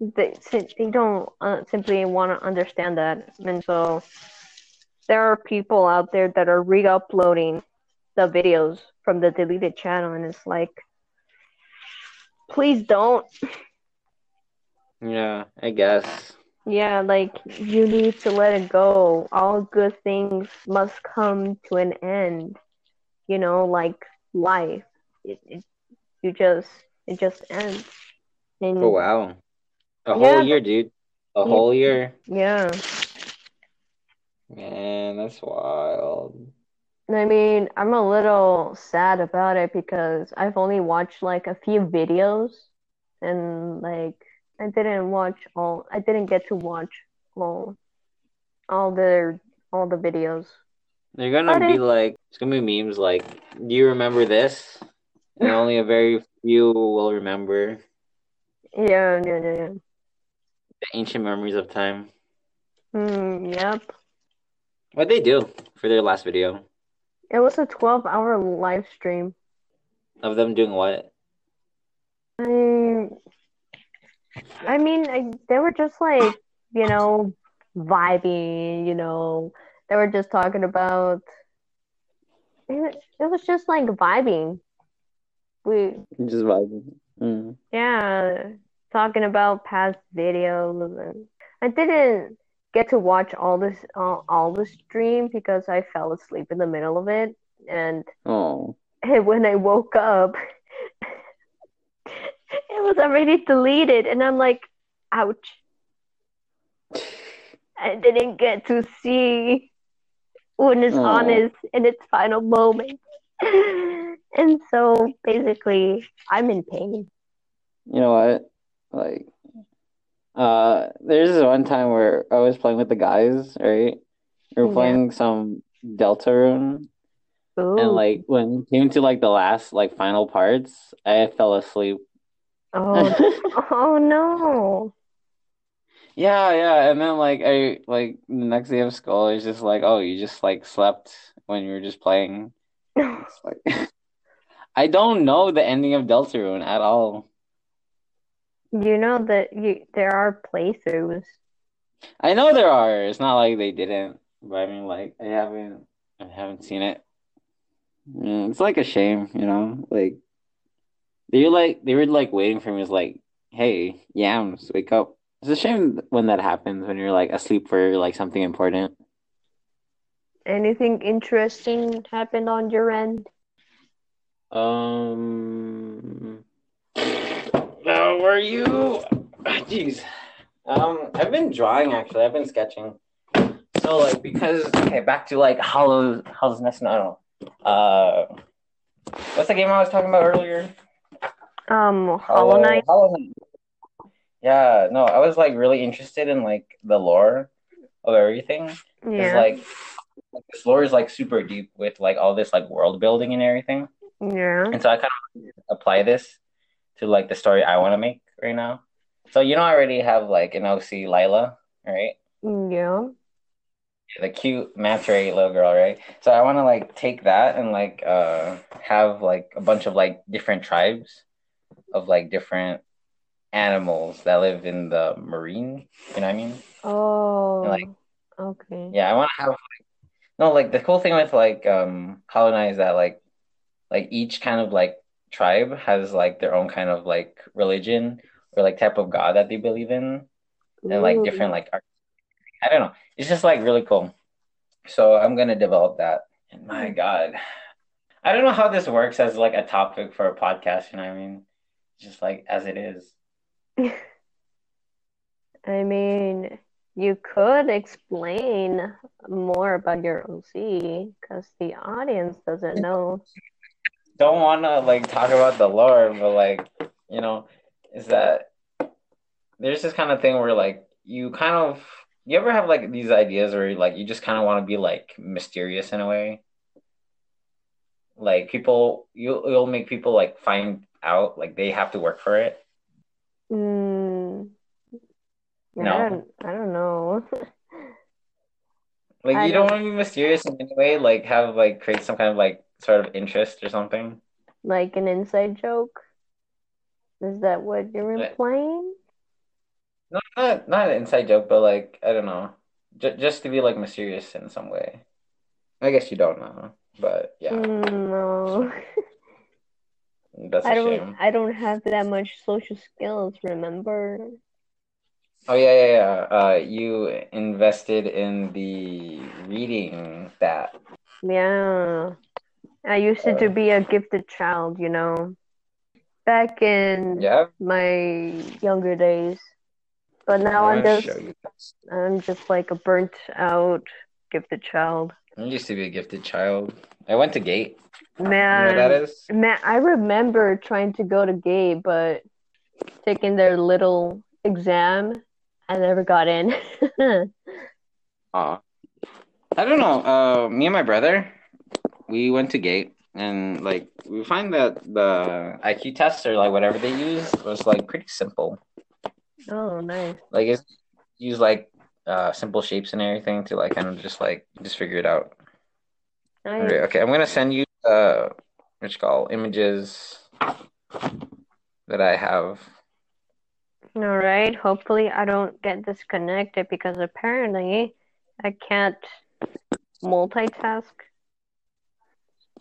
they, they don't uh, simply want to understand that. And so there are people out there that are re uploading the videos from the deleted channel, and it's like, please don't. Yeah, I guess. Yeah, like you need to let it go. All good things must come to an end. You know, like life. It, it you just it just ends. And Oh wow, a Yeah, whole year, dude. A Yeah. whole year. yeah. Man, that's wild. I mean, I'm a little sad about it because I've only watched like a few videos and like I didn't watch all I didn't get to watch all all the all the videos. They're gonna But be it- like, it's gonna be memes like, do you remember this? And only a very few will remember (laughs) Yeah, yeah, yeah, yeah. the ancient memories of time. Hmm, yep. What'd they do for their last video? It was a 12 hour live stream. Of them doing what? I, I mean, I, they were just like, you know, vibing, you know, they were just talking about, it, it was just like vibing. We, Just vibing. Mm. yeah, talking about past videos and I didn't get to watch all this, all, all the stream because I fell asleep in the middle of it and Oh. And (laughs) when I woke up, (laughs) it was already deleted. And I'm like, ouch. I didn't get to see when it's Aw. honest in its final moment. (laughs) and so basically, I'm in pain. You know what? Like, uh, there's this one time where I was playing with the guys, right? We were Yeah. playing some Deltarune, Ooh. and like when it came to like the last like final parts, I fell asleep. oh, (laughs) oh no. Yeah, yeah, and then like I like the next day of school, it's just like, oh, you just like slept when you were just playing. (laughs) It's like (laughs) I don't know the ending of Deltarune at all. You know that you there are playthroughs. I know there are. It's not like they didn't, but I mean, like I haven't, I haven't seen it. Mm, It's like a shame, you know. Like they were like they were like waiting for me. It's like, hey, yams, wake up. It's a shame when that happens when you're like asleep for like something important. Anything interesting happened on your end? Um, how are you? Jeez. Um, I've been drawing actually. I've been sketching. So like because okay, back to like Hollow Hollow's Nest. No, no. Uh, what's the game I was talking about earlier? Um, Hollow Knight. Hollow Knight. Yeah, no, I was like really interested in like the lore of everything. It's Yeah, like this lore is like super deep with like all this like world building and everything. Yeah. And so I kind of apply this to like the story I want to make right now. So you know I already have like an OC Lila, right? Yeah. The cute ray little girl, right? So I want to like take that and like uh have like a bunch of like different tribes of like different animals that live in the marine. You know what I mean? Oh, like- okay. Yeah, I want to have like no like the cool thing with like um is that like like each kind of like tribe has like their own kind of like religion or like type of god that they believe in and like different like art. I don't know. It's just like really cool. So I'm gonna develop that. And my mm. God, I don't know how this works as like a topic for a podcast. You know what I mean? Just like as it is. (laughs) I mean, you could explain more about your OC because the audience doesn't know. Don't want to like talk about the lore, but like you know, is that there's this kind of thing where like you kind of you ever have like these ideas where like you just kind of want to be like mysterious in a way. Like people, you you'll make people like find out like they have to work for it. Mm, I No. don't, I don't know. Like I you don't don't- want to be mysterious in any way, like have like create some kind of like sort of interest or something. Like an inside joke? Is that what you're implying? No, not not an inside joke, but like I don't know, J- just to be like mysterious in some way. I guess you don't know, but yeah, Mm, no. (laughs) that's a I don't shame. I don't have that much social skills, remember? Oh yeah, yeah, yeah. Uh, you invested in the reading that. Yeah. I used to Uh. be a gifted child, you know, back in Yeah, my younger days. But now I'm just. I'm just like a burnt out gifted child. I used to be a gifted child. I went to Gate. You know Man, that is? man, I remember trying to go to Gate, but taking their little exam, I never got in. (laughs) Aw. I don't know. Uh, me and my brother, we went to Gate, and like we find that the IQ test or like whatever they use was like pretty simple. Oh, nice. Like it's use like uh simple shapes and everything to like kind of just like just figure it out. Nice. Okay, okay, I'm gonna send you uh what you call images that I have. All right. Hopefully, I don't get disconnected because apparently I can't multitask.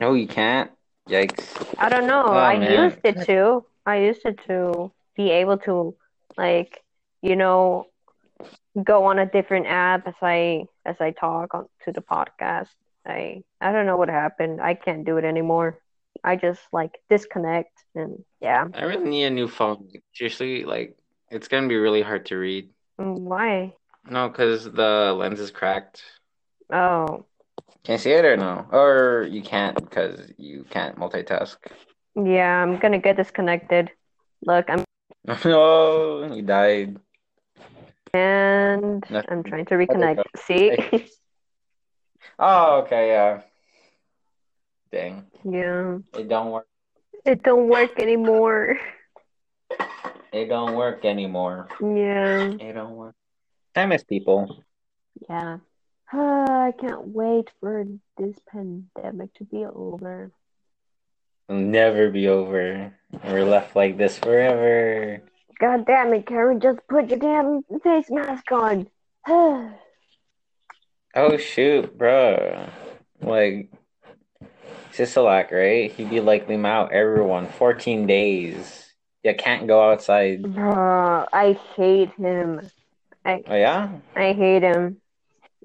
Oh, you can't? Yikes. I don't know. Oh, I man. used it to. I used it to be able to, like, you know, go on a different app as I as I talk on to the podcast. I I don't know what happened. I can't do it anymore. I just like disconnect and yeah. I really need a new phone. Seriously, like it's gonna be really hard to read. Mm, Why? No, because the lens is cracked. Oh, Can you see it or no? Or you can't because you can't multitask. Yeah, I'm gonna get disconnected. Look, I'm (laughs) oh, you died. and Nothing. I'm trying to reconnect. See? (laughs) Oh, okay, yeah. Dang, yeah. it don't work. It don't work anymore. It don't work anymore. Yeah. It don't work. I miss people. Yeah. Ah, I can't wait for this pandemic to be over. It'll never be over. We're left like this forever. God damn it, Karen, just put your damn face mask on. (sighs) Oh shoot, bro. Like Sisolak, right? He'd be like them out everyone 14 days. You can't go outside. Bro, I hate him. I Oh yeah? I hate him.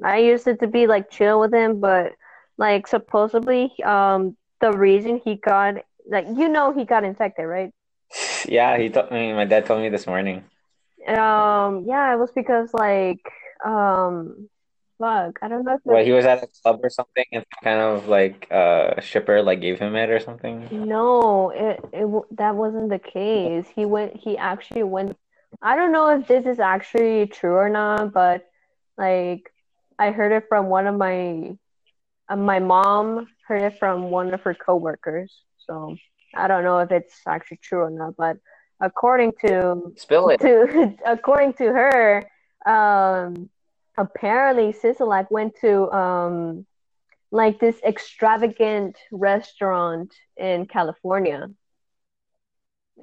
I used it to be like chill with him, but like supposedly, um, the reason he got like you know he got infected, right? (sighs) Yeah, he told me my dad told me this morning. Um, yeah, it was because like um, fuck, I don't know if Well, he was at a club or something and kind of like uh shipper like gave him it or something. no, it it that wasn't the case. He went. He actually went. I don't know if this is actually true or not, but like I heard it from one of my uh, my mom heard it from one of her coworkers. So I don't know if it's actually true or not, but according to Spill it. to (laughs) according to her, um, apparently Sisolak went to um, like this extravagant restaurant in California,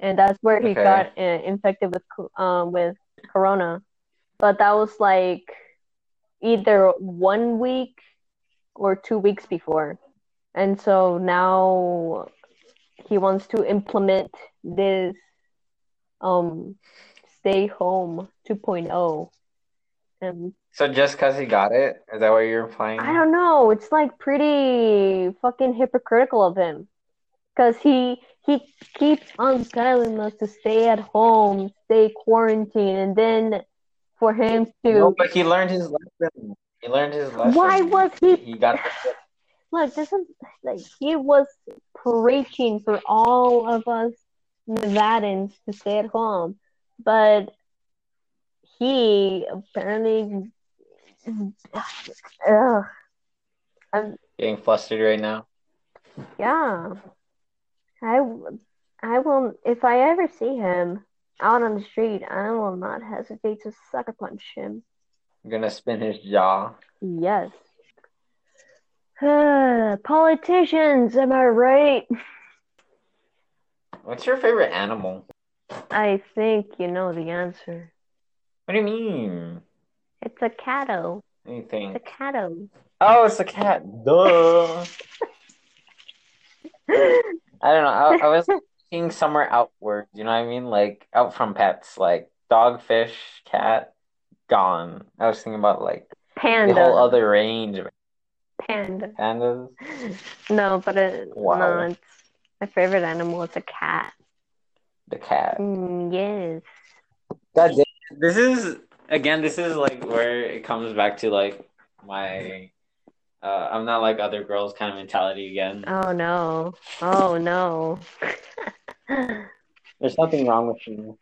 and that's where he Okay. got uh, infected with um, with corona. But that was like either one week or two weeks before, and so now he wants to implement this um stay home 2.0 and So just because he got it, is that what you're implying? i don't know. It's like pretty fucking hypocritical of him. Because he he keeps on telling us to stay at home stay quarantined and then for him to No, but he learned his lesson. He learned his lesson. why was he He got look this is like he was preaching for all of us Nevadans to stay at home, but he apparently ugh, I'm, getting flustered right now. yeah I I will if I ever see him out on the street I will not hesitate to sucker punch him I'm gonna spin his jaw. yes (sighs) politicians am I right What's your favorite animal? I think you know the answer. What do you mean? It's a catto. Anything. It's a catto. Oh, it's a cat. Duh. (laughs) I don't know. I, I was thinking somewhere outward. You know what I mean? Like out from pets, like dog, fish, cat, gone. I was thinking about like the Panda. whole other range of Panda. pandas. No, but it, Wow. no, it's my favorite animal is a cat. The cat. Mm, yes. God damn. This is again. This is like where it comes back to like my. Uh, I'm not like other girls kind of mentality again. Oh no. Oh no. (laughs) There's nothing wrong with me.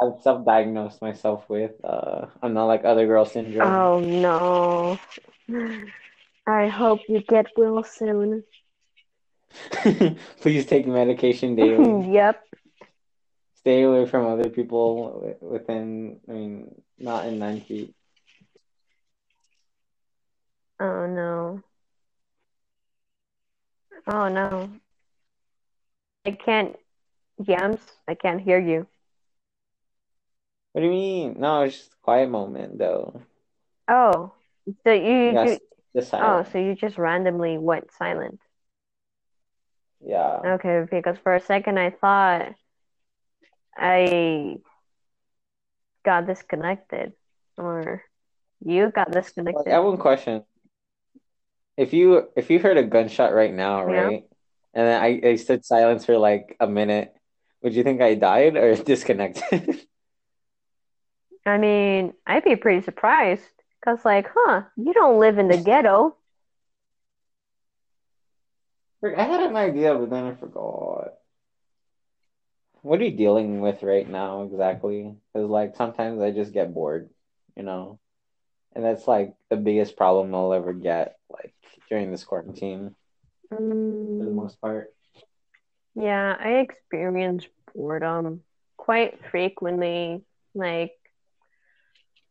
I've self-diagnosed myself with. Uh, I'm not like other girl syndrome. oh no. I hope you get well soon. (laughs) Please take medication daily. (laughs) yep. Stay away from other people within. I mean, not in nine feet. Oh no. Oh no. I can't. Yams, I can't hear you. What do you mean? No, it's just a quiet moment though. Oh, so you, Yes, you just oh, so you just randomly went silent. Yeah. Okay, because for a second I thought I got disconnected or you got disconnected. I have one question. If you if you heard a gunshot right now, Yeah. right? And then I, I stood silence for like a minute, would you think I died or (laughs) disconnected? I mean, I'd be pretty surprised because, like, huh, you don't live in the ghetto. I had an idea, but then I forgot. What are you dealing with right now exactly? Because like sometimes I just get bored, you know, and that's like the biggest problem I'll ever get like during this quarantine for the Mm, most part. yeah, I experience boredom quite frequently. Like,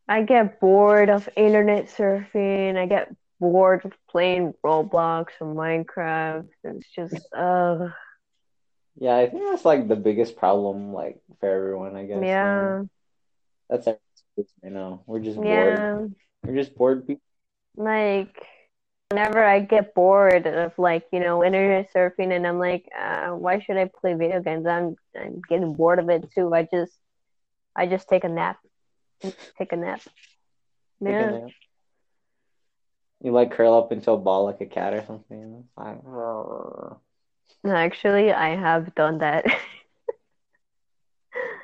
I get bored of internet surfing. I get bored of playing Roblox or Minecraft. It's just, uh, Yeah, I think that's like the biggest problem like for everyone, I guess. yeah, Um, that's our right now. We're just bored. yeah. We're just bored people. Like, whenever I get bored of like, you know, internet surfing and I'm like, uh, why should I play video games? I'm I'm getting bored of it too. I just I just take a nap. Take a nap. Take a Yeah. nap. You like curl up into a ball like a cat or something. Like, Actually, I have done that. (laughs)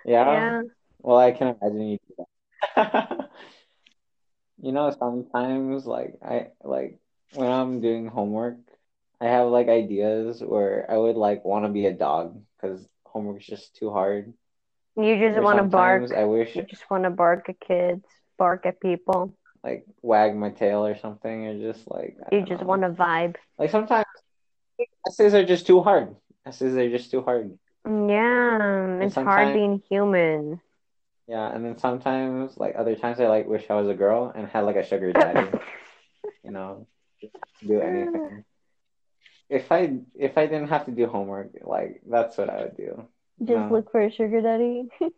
yeah. Yeah. Well, I can imagine you do that. (laughs) You know, sometimes like I like when I'm doing homework, I have like ideas where I would like want to be a dog because homework's just too hard. You just want to bark. I wish You just want to bark at kids, bark at people. like wag my tail or something, or just like I You just want to vibe. Like sometimes essays are just too hard. Essays are just too hard. Yeah, it's hard being human. Yeah, and then sometimes like other times I like wish I was a girl and had like a sugar daddy, (laughs) you know, just do anything. If I if I didn't have to do homework, like that's what I would do. Just look for a sugar daddy. (laughs)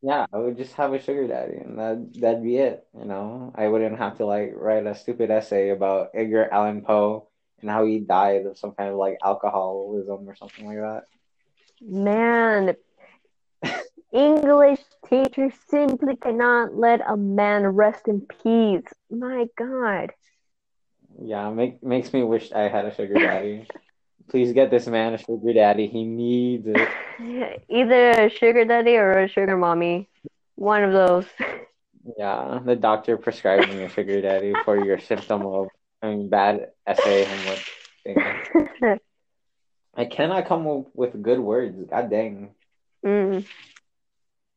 Yeah, I would just have a sugar daddy and that that'd be it, you know. I wouldn't have to like write a stupid essay about Edgar Allan Poe and how he died of some kind of like alcoholism or something like that. Man, English teacher simply cannot let a man rest in peace. My God. Yeah, make makes me wish I had a sugar daddy. (laughs) Please get this man a sugar daddy. He needs it. (laughs) Either a sugar daddy or a sugar mommy. One of those. Yeah, the doctor prescribed me a sugar daddy for your symptom of I mean bad essay homework thing. (laughs) I cannot come up with good words. God dang. Mm.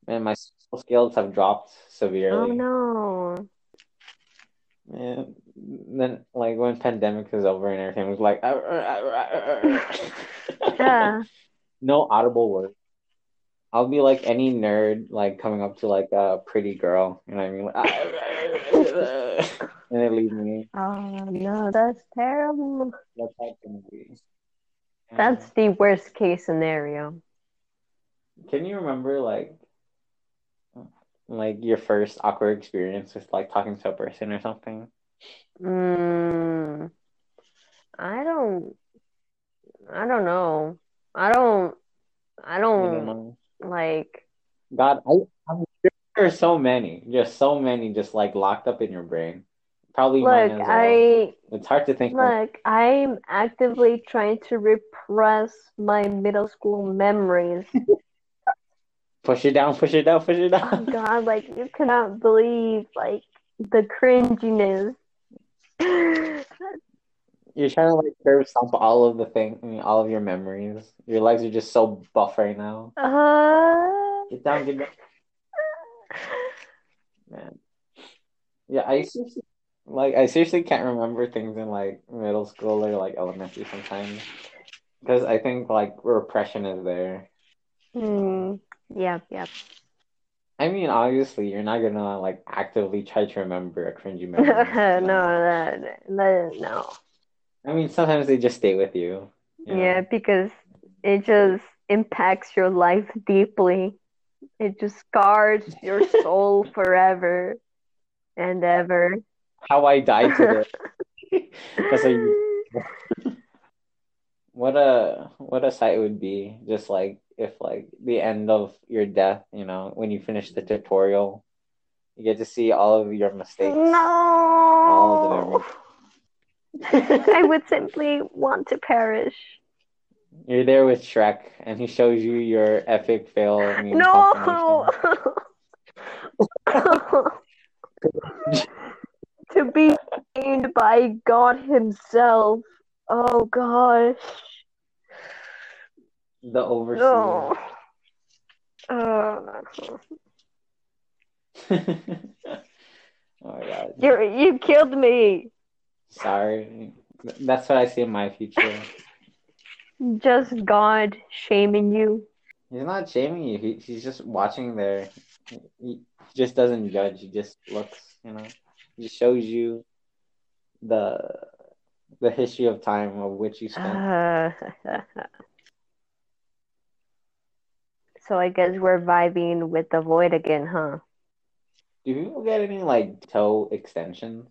Man, my social skills have dropped severely. Oh no. Man, then like when pandemic is over and everything was like Yeah. (laughs) no audible word. I'll be like any nerd like coming up to like a pretty girl, you know what I mean? Like, and they leave me. Oh no, that's terrible. That's how it's gonna be. That's the worst case scenario. Can you remember like like your first awkward experience with like talking to a person or something? Mm, I don't. I don't know. I don't. I don't don't like. God, I, I'm sure there's so many, just so many, just like locked up in your brain. Probably Look, well. I It's hard to think. of- look. I'm actively trying to repress my middle school memories. (laughs) Push it down, push it down, push it Oh down. God, like you cannot believe like the cringiness. (laughs) You're trying to like curb stomp all of the thing, I mean, all of your memories. Your legs are just so buff right now. Uh, Get down, get down, man. Yeah, I seriously, like, I seriously can't remember things in like middle school or like elementary sometimes because I think like repression is there. hmm. Yep, yep. I mean, obviously, you're not gonna like actively try to remember a cringy memory. (laughs) no, that, that, no. I mean, sometimes they just stay with you. you know? Yeah, because it just impacts your life deeply. It just scars your soul (laughs) forever and ever. How I died today. (laughs) That's like what a what a sight it would be. Just like if like the end of your death, you know, when you finish the tutorial, you get to see all of your mistakes. All No. (laughs) I would simply want to perish. You're there with Shrek, and he shows you your epic fail. No. (laughs) to be named by God Himself. Oh gosh. The overseer. No. Uh, oh my god. (laughs) you you killed me. Sorry. That's what I see in my future. Just God shaming you. He's not shaming you. He, he's just watching there. He, he just doesn't judge. He just looks, you know. He shows you the the history of time of which you spent. Uh, (laughs) so I guess we're vibing with the void again, huh? Do people get any like toe extensions?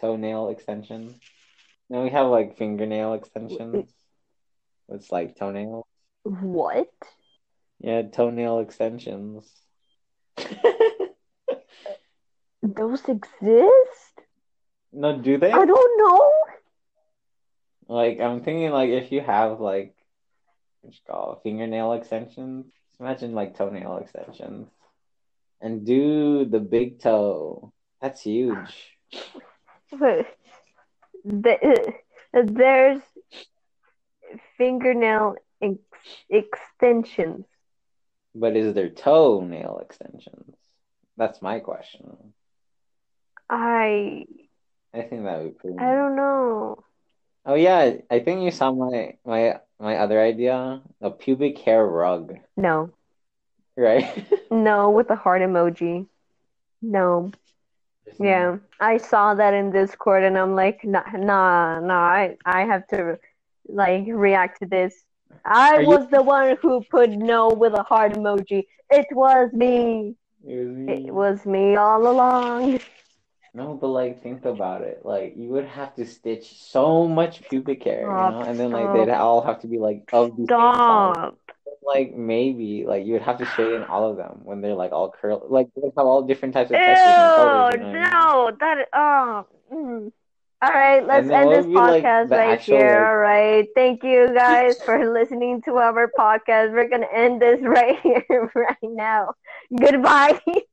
Toenail extensions? No, we have like fingernail extensions. It's like toenail. What? Yeah, toenail extensions. (laughs) Those exist? no, do they? I don't know. Like I'm thinking like if you have like it called fingernail extensions, Just imagine like toenail extensions. And do the big toe. That's huge. (laughs) But the, uh, there's fingernail ex- extensions. But is there toenail extensions? That's my question. I I think that would be pretty I don't know. Oh yeah, I think you saw my my my other idea, a pubic hair rug, No. right? (laughs) No with a heart emoji. No. Yeah. I saw that in Discord and I'm like, nah, nah, nah I, I have to like react to this. I Are you- was the one who put no with a heart emoji. It was me. It was me. It was me all along. No, but like think about it. Like you would have to stitch so much pubic hair, you know, and then like they'd all have to be like of the. Stop. Like maybe like you would have to straighten all of them when they're like all curl. Like they have all different types of Ew, textures and colors. You know what I mean? no, that oh. mm. All right, let's end this be, like, podcast right actual, here. like- All right, thank you guys (laughs) for listening to our podcast. We're gonna end this (laughs) right here, right now. Goodbye. (laughs)